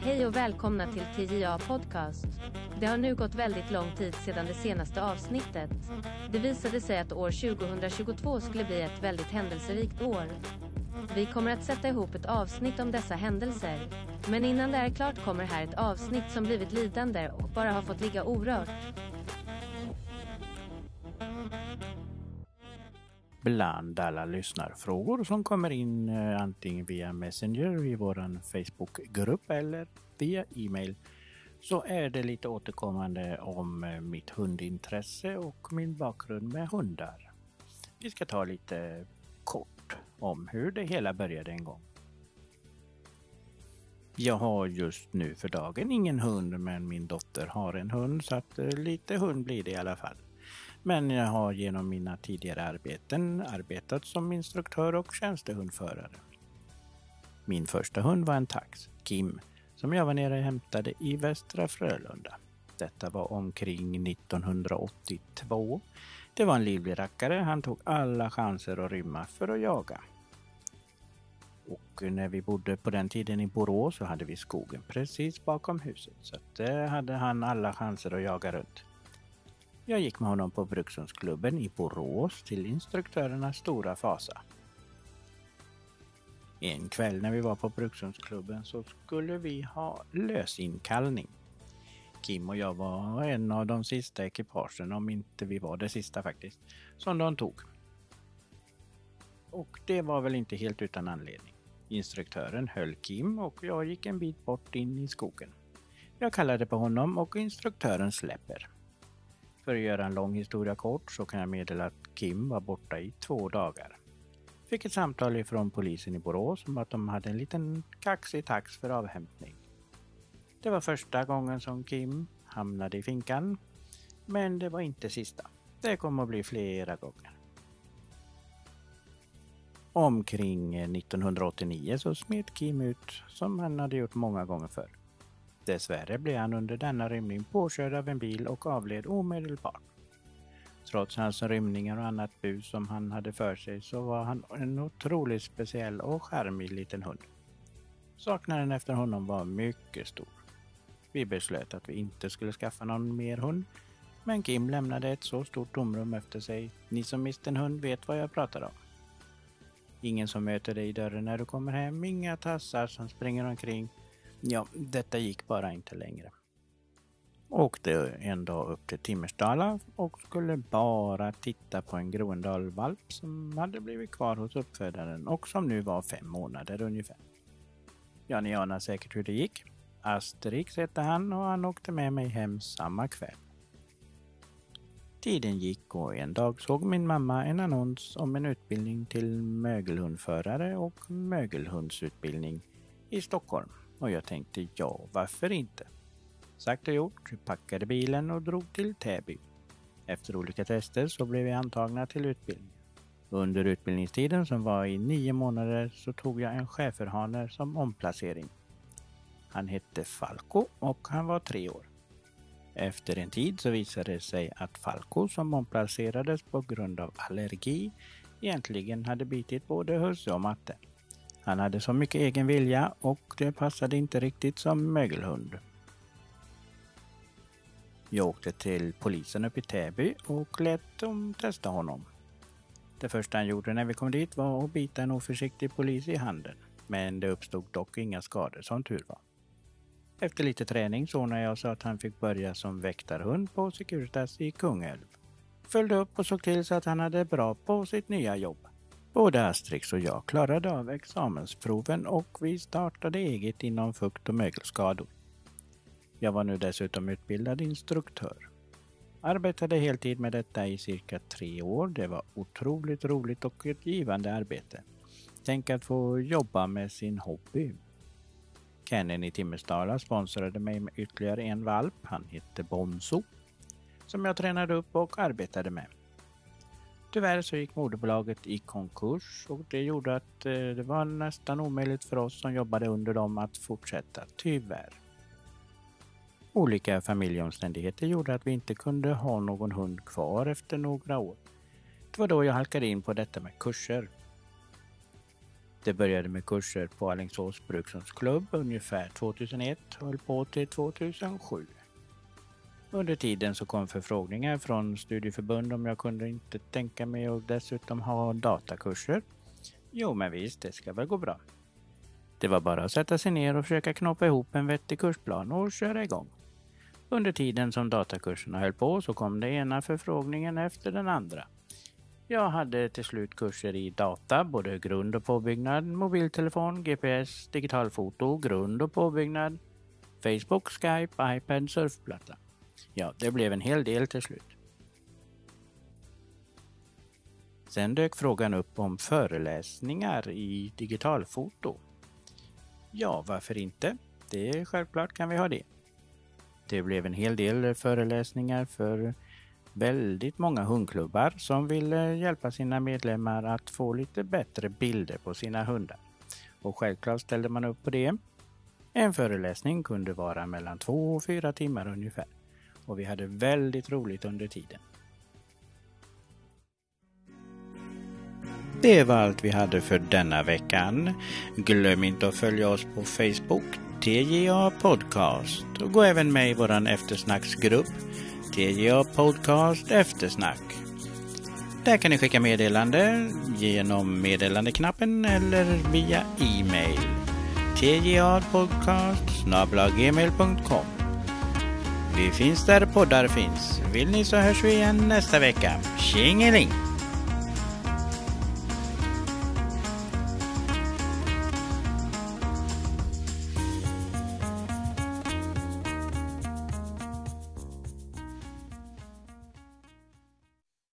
Hej och välkomna till TJA Podcast. Det har nu gått väldigt lång tid sedan det senaste avsnittet. Det visade sig att år 2022 skulle bli ett väldigt händelserikt år. Vi kommer att sätta ihop ett avsnitt om dessa händelser. Men innan det är klart kommer här ett avsnitt som blivit lidande och bara har fått ligga orört. Bland alla lyssnarfrågor som kommer in eh, antingen via Messenger i vår Facebookgrupp eller via e-mail så är det lite återkommande om eh, mitt hundintresse och min bakgrund med hundar. Vi ska ta lite kort om hur det hela började en gång. Jag har just nu för dagen ingen hund men min dotter har en hund så att eh, lite hund blir det i alla fall. Men jag har genom mina tidigare arbeten arbetat som instruktör och tjänstehundförare. Min första hund var en tax, Kim, som jag var nere och hämtade i Västra Frölunda. Detta var omkring 1982. Det var en livlig rackare. Han tog alla chanser att rymma för att jaga. Och när vi bodde på den tiden i Borås så hade vi skogen precis bakom huset. Så där eh, hade han alla chanser att jaga runt. Jag gick med honom på Brukshundsklubben i Borås till instruktörernas stora fasa. En kväll när vi var på Brukshundsklubben så skulle vi ha lösinkallning. Kim och jag var en av de sista ekipagen, om inte vi var det sista faktiskt, som de tog. Och det var väl inte helt utan anledning. Instruktören höll Kim och jag gick en bit bort in i skogen. Jag kallade på honom och instruktören släpper. För att göra en lång historia kort så kan jag meddela att Kim var borta i två dagar. Fick ett samtal ifrån polisen i Borås om att de hade en liten kaxig tax för avhämtning. Det var första gången som Kim hamnade i finkan. Men det var inte sista. Det kommer att bli flera gånger. Omkring 1989 så smet Kim ut som han hade gjort många gånger förr. Dessvärre blev han under denna rymning påkörd av en bil och avled omedelbart. Trots hans rymningar och annat bus som han hade för sig så var han en otroligt speciell och charmig liten hund. Saknaden efter honom var mycket stor. Vi beslöt att vi inte skulle skaffa någon mer hund, men Kim lämnade ett så stort tomrum efter sig. Ni som mist en hund vet vad jag pratar om. Ingen som möter dig i dörren när du kommer hem, inga tassar som springer omkring Ja, detta gick bara inte längre. Åkte en dag upp till Timmersdala och skulle bara titta på en Groendalvalp som hade blivit kvar hos uppfödaren och som nu var fem månader ungefär. Ja, ni anar säkert hur det gick. Asterix hette han och han åkte med mig hem samma kväll. Tiden gick och en dag såg min mamma en annons om en utbildning till mögelhundförare och mögelhundsutbildning i Stockholm och jag tänkte ja, varför inte? Sagt och gjort, vi packade bilen och drog till Täby. Efter olika tester så blev vi antagna till utbildning. Under utbildningstiden som var i nio månader så tog jag en schäferhane som omplacering. Han hette Falco och han var tre år. Efter en tid så visade det sig att Falco som omplacerades på grund av allergi egentligen hade bitit både husse och matte. Han hade så mycket egen vilja och det passade inte riktigt som mögelhund. Jag åkte till polisen uppe i Täby och lät dem testa honom. Det första han gjorde när vi kom dit var att bita en oförsiktig polis i handen. Men det uppstod dock inga skador som tur var. Efter lite träning så ordnade jag så att han fick börja som väktarhund på Securitas i Kungälv. Följde upp och såg till så att han hade bra på sitt nya jobb. Både Asterix och jag klarade av examensproven och vi startade eget inom fukt och mögelskador. Jag var nu dessutom utbildad instruktör. Arbetade heltid med detta i cirka tre år. Det var otroligt roligt och ett givande arbete. Tänk att få jobba med sin hobby. Kennen i Timmersdala sponsrade mig med ytterligare en valp. Han hette Bonzo. Som jag tränade upp och arbetade med. Tyvärr så gick moderbolaget i konkurs och det gjorde att eh, det var nästan omöjligt för oss som jobbade under dem att fortsätta, tyvärr. Olika familjeomständigheter gjorde att vi inte kunde ha någon hund kvar efter några år. Det var då jag halkade in på detta med kurser. Det började med kurser på Alingsås brukshundsklubb ungefär 2001 och höll på till 2007. Under tiden så kom förfrågningar från studieförbund om jag kunde inte tänka mig att dessutom ha datakurser. Jo men visst, det ska väl gå bra. Det var bara att sätta sig ner och försöka knåpa ihop en vettig kursplan och köra igång. Under tiden som datakurserna höll på så kom det ena förfrågningen efter den andra. Jag hade till slut kurser i data, både grund och påbyggnad, mobiltelefon, GPS, digitalfoto, grund och påbyggnad, Facebook, Skype, iPad, surfplatta. Ja, det blev en hel del till slut. Sen dök frågan upp om föreläsningar i digitalfoto. Ja, varför inte? Det är självklart kan vi ha det. Det blev en hel del föreläsningar för väldigt många hundklubbar som ville hjälpa sina medlemmar att få lite bättre bilder på sina hundar. Och självklart ställde man upp på det. En föreläsning kunde vara mellan två och fyra timmar ungefär. Och vi hade väldigt roligt under tiden. Det var allt vi hade för denna veckan. Glöm inte att följa oss på Facebook, TJA Podcast och gå även med i våran eftersnacksgrupp TJA Podcast Eftersnack. Där kan ni skicka meddelande genom meddelandeknappen eller via e-mail. tjapodcast vi finns där poddar finns. Vill ni så hörs vi igen nästa vecka. Tjingeling!